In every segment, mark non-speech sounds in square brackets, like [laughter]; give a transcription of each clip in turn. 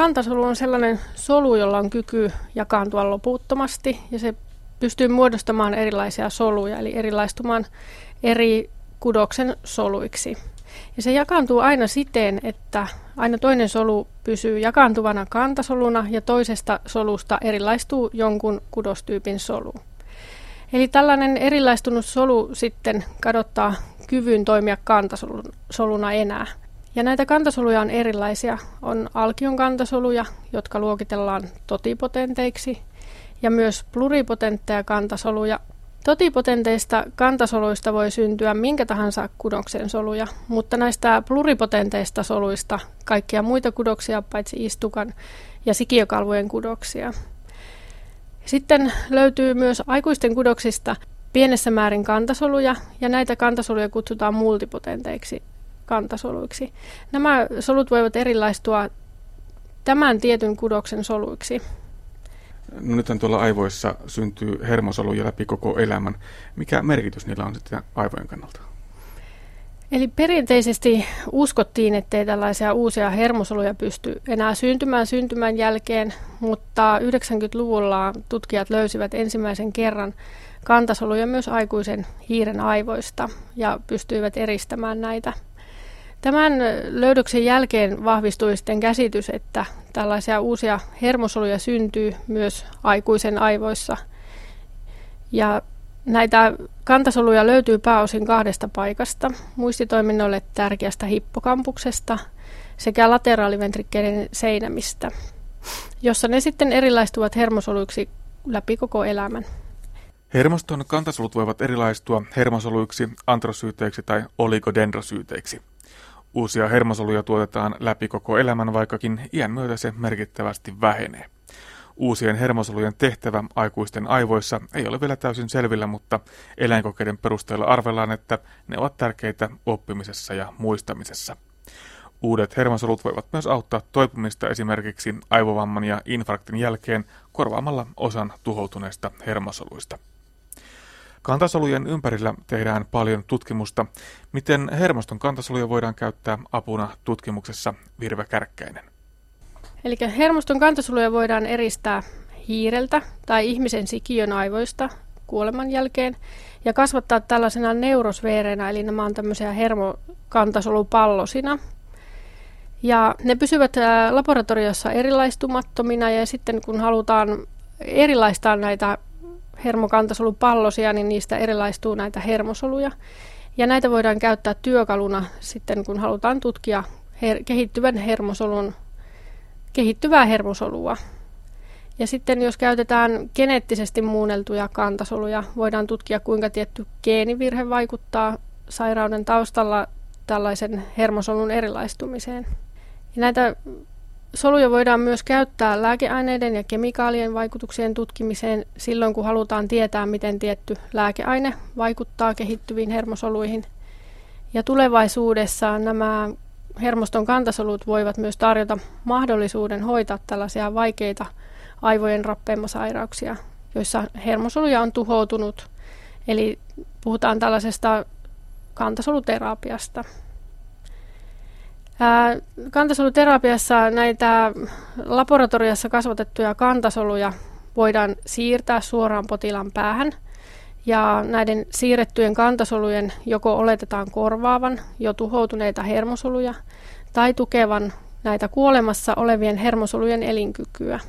kantasolu on sellainen solu, jolla on kyky jakaantua loputtomasti ja se pystyy muodostamaan erilaisia soluja, eli erilaistumaan eri kudoksen soluiksi. Ja se jakaantuu aina siten, että aina toinen solu pysyy jakaantuvana kantasoluna ja toisesta solusta erilaistuu jonkun kudostyypin solu. Eli tällainen erilaistunut solu sitten kadottaa kyvyn toimia kantasoluna enää. Ja näitä kantasoluja on erilaisia. On alkion kantasoluja, jotka luokitellaan totipotenteiksi, ja myös pluripotentteja kantasoluja. Totipotenteista kantasoluista voi syntyä minkä tahansa kudoksen soluja, mutta näistä pluripotenteista soluista kaikkia muita kudoksia paitsi istukan ja sikiokalvojen kudoksia. Sitten löytyy myös aikuisten kudoksista pienessä määrin kantasoluja, ja näitä kantasoluja kutsutaan multipotenteiksi kantasoluiksi. Nämä solut voivat erilaistua tämän tietyn kudoksen soluiksi. No nyt tuolla aivoissa syntyy hermosoluja läpi koko elämän. Mikä merkitys niillä on sitten aivojen kannalta? Eli perinteisesti uskottiin, ettei tällaisia uusia hermosoluja pysty enää syntymään syntymän jälkeen, mutta 90-luvulla tutkijat löysivät ensimmäisen kerran kantasoluja myös aikuisen hiiren aivoista ja pystyivät eristämään näitä. Tämän löydöksen jälkeen vahvistui sitten käsitys, että tällaisia uusia hermosoluja syntyy myös aikuisen aivoissa. Ja näitä kantasoluja löytyy pääosin kahdesta paikasta, muistitoiminnoille tärkeästä hippokampuksesta sekä lateraaliventrikkeiden seinämistä, jossa ne sitten erilaistuvat hermosoluiksi läpi koko elämän. Hermoston kantasolut voivat erilaistua hermosoluiksi, antrosyyteiksi tai oligodendrosyyteiksi. Uusia hermosoluja tuotetaan läpi koko elämän, vaikkakin iän myötä se merkittävästi vähenee. Uusien hermosolujen tehtävä aikuisten aivoissa ei ole vielä täysin selvillä, mutta eläinkokeiden perusteella arvellaan, että ne ovat tärkeitä oppimisessa ja muistamisessa. Uudet hermosolut voivat myös auttaa toipumista esimerkiksi aivovamman ja infarktin jälkeen korvaamalla osan tuhoutuneista hermosoluista. Kantasolujen ympärillä tehdään paljon tutkimusta. Miten hermoston kantasoluja voidaan käyttää apuna tutkimuksessa Virve Kärkkäinen? Eli hermoston kantasoluja voidaan eristää hiireltä tai ihmisen sikiön aivoista kuoleman jälkeen ja kasvattaa tällaisena neurosveereinä, eli nämä on tämmöisiä hermokantasolupallosina. Ja ne pysyvät laboratoriossa erilaistumattomina ja sitten kun halutaan erilaistaa näitä hermokantasolupallosia, niin niistä erilaistuu näitä hermosoluja. Ja näitä voidaan käyttää työkaluna sitten, kun halutaan tutkia her- kehittyvän hermosolun, kehittyvää hermosolua. Ja sitten jos käytetään geneettisesti muunneltuja kantasoluja, voidaan tutkia kuinka tietty geenivirhe vaikuttaa sairauden taustalla tällaisen hermosolun erilaistumiseen. Ja näitä Soluja voidaan myös käyttää lääkeaineiden ja kemikaalien vaikutuksien tutkimiseen silloin, kun halutaan tietää, miten tietty lääkeaine vaikuttaa kehittyviin hermosoluihin. Ja tulevaisuudessa nämä hermoston kantasolut voivat myös tarjota mahdollisuuden hoitaa tällaisia vaikeita aivojen rappeumasairauksia, joissa hermosoluja on tuhoutunut. Eli puhutaan tällaisesta kantasoluterapiasta. Kantasoluterapiassa näitä laboratoriossa kasvatettuja kantasoluja voidaan siirtää suoraan potilaan päähän. Ja näiden siirrettyjen kantasolujen joko oletetaan korvaavan jo tuhoutuneita hermosoluja tai tukevan näitä kuolemassa olevien hermosolujen elinkykyä.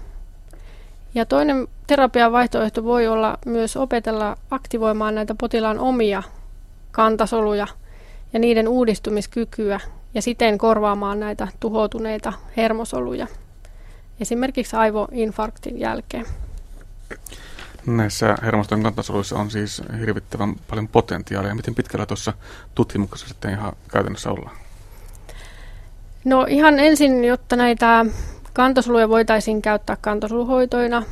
Ja toinen terapian vaihtoehto voi olla myös opetella aktivoimaan näitä potilaan omia kantasoluja ja niiden uudistumiskykyä ja siten korvaamaan näitä tuhoutuneita hermosoluja, esimerkiksi aivoinfarktin jälkeen. Näissä hermoston kantasoluissa on siis hirvittävän paljon potentiaalia. Miten pitkällä tuossa tutkimuksessa sitten ihan käytännössä ollaan? No ihan ensin, jotta näitä kantasoluja voitaisiin käyttää kantasoluhoitoina,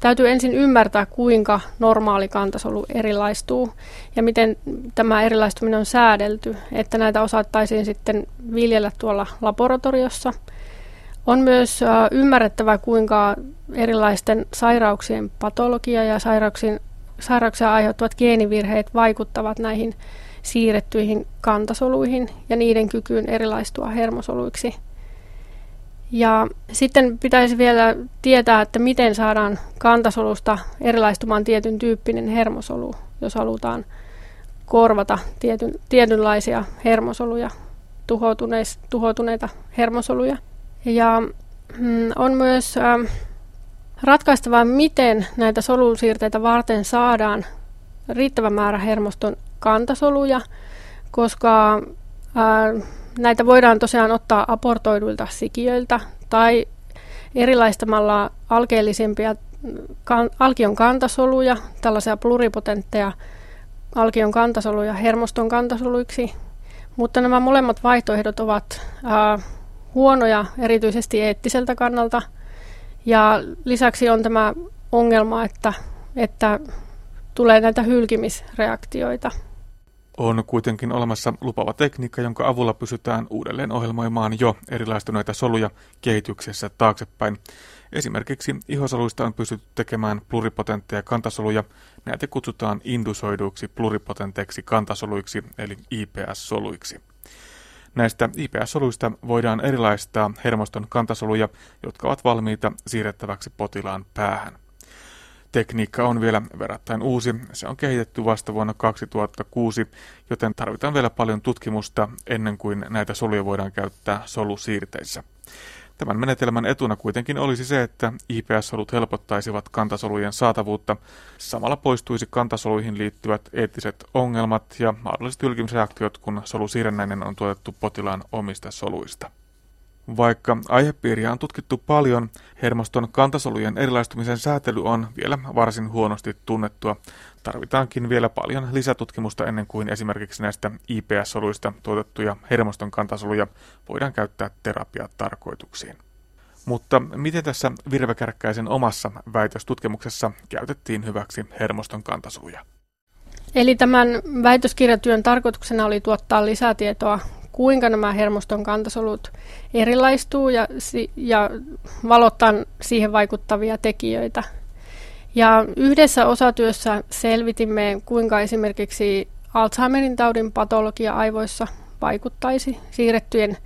Täytyy ensin ymmärtää, kuinka normaali kantasolu erilaistuu ja miten tämä erilaistuminen on säädelty, että näitä osattaisiin sitten viljellä tuolla laboratoriossa. On myös ymmärrettävä, kuinka erilaisten sairauksien patologia ja sairauksien, sairauksia aiheuttavat geenivirheet vaikuttavat näihin siirrettyihin kantasoluihin ja niiden kykyyn erilaistua hermosoluiksi. Ja sitten pitäisi vielä tietää, että miten saadaan kantasolusta erilaistumaan tietyn tyyppinen hermosolu, jos halutaan korvata tietyn, tietynlaisia hermosoluja, tuhoutuneita hermosoluja. Ja mm, on myös ratkaistavaa, miten näitä solusiirteitä varten saadaan riittävä määrä hermoston kantasoluja, koska äh, näitä voidaan tosiaan ottaa aportoiduilta sikiöiltä tai erilaistamalla alkeellisempia kan, alkion kantasoluja, tällaisia pluripotentteja alkion kantasoluja hermoston kantasoluiksi, mutta nämä molemmat vaihtoehdot ovat ää, huonoja erityisesti eettiseltä kannalta. Ja lisäksi on tämä ongelma, että, että tulee näitä hylkimisreaktioita. On kuitenkin olemassa lupava tekniikka, jonka avulla pysytään uudelleen ohjelmoimaan jo erilaistuneita soluja kehityksessä taaksepäin. Esimerkiksi ihosoluista on pystytty tekemään pluripotentteja kantasoluja. Näitä kutsutaan indusoiduiksi pluripotenteiksi kantasoluiksi eli IPS-soluiksi. Näistä IPS-soluista voidaan erilaistaa hermoston kantasoluja, jotka ovat valmiita siirrettäväksi potilaan päähän. Tekniikka on vielä verrattain uusi. Se on kehitetty vasta vuonna 2006, joten tarvitaan vielä paljon tutkimusta ennen kuin näitä soluja voidaan käyttää solusiirteissä. Tämän menetelmän etuna kuitenkin olisi se, että IPS-solut helpottaisivat kantasolujen saatavuutta. Samalla poistuisi kantasoluihin liittyvät eettiset ongelmat ja mahdolliset ylkimisreaktiot, kun solusiirrennäinen on tuotettu potilaan omista soluista. Vaikka aihepiiriä on tutkittu paljon, hermoston kantasolujen erilaistumisen säätely on vielä varsin huonosti tunnettua. Tarvitaankin vielä paljon lisätutkimusta ennen kuin esimerkiksi näistä IPS-soluista tuotettuja hermoston kantasoluja voidaan käyttää terapiatarkoituksiin. Mutta miten tässä Virve Kärkkäisen omassa väitöstutkimuksessa käytettiin hyväksi hermoston kantasoluja? Eli tämän väitöskirjatyön tarkoituksena oli tuottaa lisätietoa kuinka nämä hermoston kantasolut erilaistuu ja, ja valottaa siihen vaikuttavia tekijöitä. Ja yhdessä osatyössä selvitimme, kuinka esimerkiksi Alzheimerin taudin patologia aivoissa vaikuttaisi siirrettyjen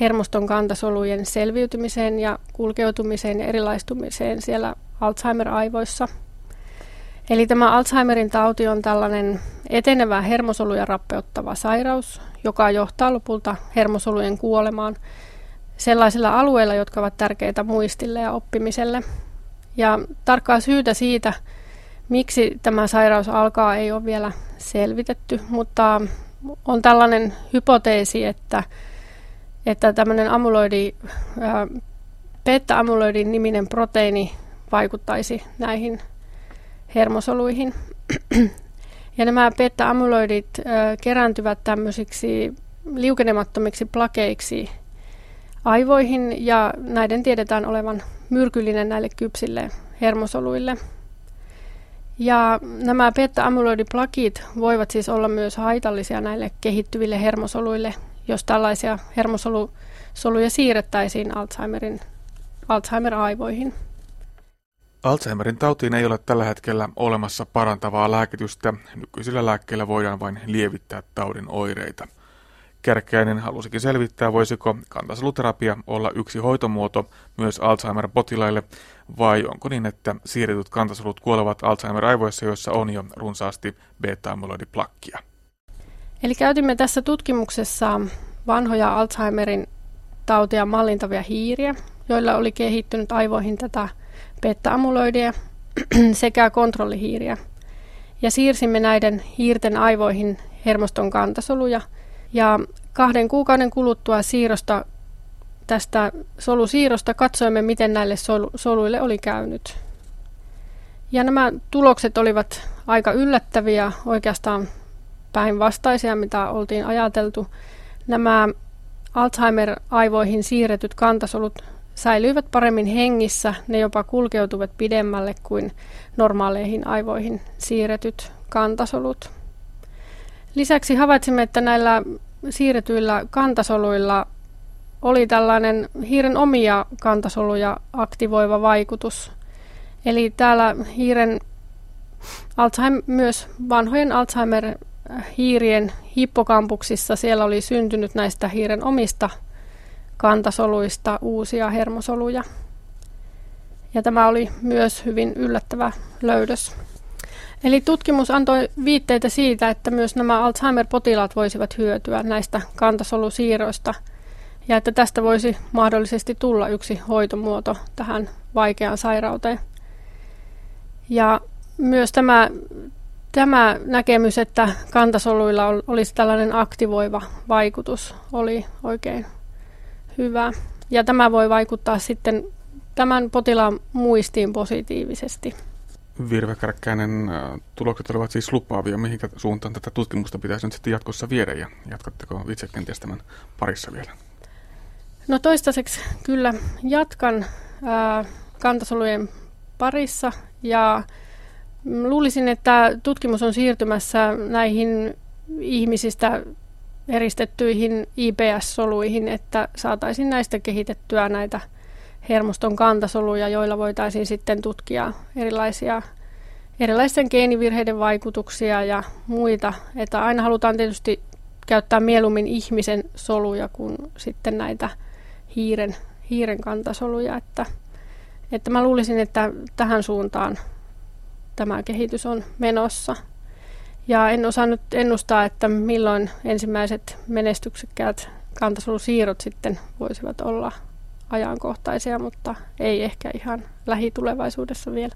hermoston kantasolujen selviytymiseen ja kulkeutumiseen ja erilaistumiseen siellä Alzheimer-aivoissa – Eli tämä Alzheimerin tauti on tällainen etenevä hermosoluja rappeuttava sairaus, joka johtaa lopulta hermosolujen kuolemaan sellaisilla alueilla, jotka ovat tärkeitä muistille ja oppimiselle. Ja tarkkaa syytä siitä, miksi tämä sairaus alkaa, ei ole vielä selvitetty, mutta on tällainen hypoteesi, että, että tämmöinen amyloidi, beta-amyloidin niminen proteiini vaikuttaisi näihin hermosoluihin. Ja nämä beta-amyloidit kerääntyvät tämmöisiksi liukenemattomiksi plakeiksi aivoihin ja näiden tiedetään olevan myrkyllinen näille kypsille hermosoluille. Ja nämä beta-amyloidiplakit voivat siis olla myös haitallisia näille kehittyville hermosoluille, jos tällaisia hermosoluja siirrettäisiin Alzheimerin, Alzheimer-aivoihin. Alzheimerin tautiin ei ole tällä hetkellä olemassa parantavaa lääkitystä. Nykyisillä lääkkeillä voidaan vain lievittää taudin oireita. Kärkkäinen halusikin selvittää, voisiko kantasoluterapia olla yksi hoitomuoto myös Alzheimer-potilaille, vai onko niin, että siirretyt kantasolut kuolevat Alzheimer-aivoissa, joissa on jo runsaasti beta-amyloidiplakkia. Eli käytimme tässä tutkimuksessa vanhoja Alzheimerin tautia mallintavia hiiriä, joilla oli kehittynyt aivoihin tätä beta-amyloidia [clears throat] sekä kontrollihiiriä. Ja siirsimme näiden hiirten aivoihin hermoston kantasoluja. Ja kahden kuukauden kuluttua siirrosta, tästä solusiirrosta katsoimme, miten näille sol- soluille oli käynyt. Ja nämä tulokset olivat aika yllättäviä, oikeastaan päinvastaisia, mitä oltiin ajateltu. Nämä Alzheimer-aivoihin siirretyt kantasolut säilyivät paremmin hengissä, ne jopa kulkeutuvat pidemmälle kuin normaaleihin aivoihin siirretyt kantasolut. Lisäksi havaitsimme, että näillä siirretyillä kantasoluilla oli tällainen hiiren omia kantasoluja aktivoiva vaikutus. Eli täällä hiiren Alzheimer, myös vanhojen Alzheimer-hiirien hippokampuksissa siellä oli syntynyt näistä hiiren omista kantasoluista uusia hermosoluja. Ja tämä oli myös hyvin yllättävä löydös. Eli tutkimus antoi viitteitä siitä, että myös nämä Alzheimer-potilaat voisivat hyötyä näistä kantasolusiirroista ja että tästä voisi mahdollisesti tulla yksi hoitomuoto tähän vaikeaan sairauteen. Ja myös tämä, tämä näkemys, että kantasoluilla olisi tällainen aktivoiva vaikutus, oli oikein hyvä. Ja tämä voi vaikuttaa sitten tämän potilaan muistiin positiivisesti. Virve Kärkkäinen, äh, tulokset olivat siis lupaavia. Mihinkä suuntaan tätä tutkimusta pitäisi nyt sitten jatkossa viedä ja jatkatteko itse kenties tämän parissa vielä? No toistaiseksi kyllä jatkan ää, kantasolujen parissa ja luulisin, että tutkimus on siirtymässä näihin ihmisistä eristettyihin IPS-soluihin, että saataisiin näistä kehitettyä näitä hermoston kantasoluja, joilla voitaisiin sitten tutkia erilaisia erilaisten geenivirheiden vaikutuksia ja muita. Että aina halutaan tietysti käyttää mieluummin ihmisen soluja kuin sitten näitä hiiren, hiiren kantasoluja. Että, että mä luulisin, että tähän suuntaan tämä kehitys on menossa. Ja en osaa nyt ennustaa, että milloin ensimmäiset menestyksekkäät kantasolusiirrot sitten voisivat olla ajankohtaisia, mutta ei ehkä ihan lähitulevaisuudessa vielä.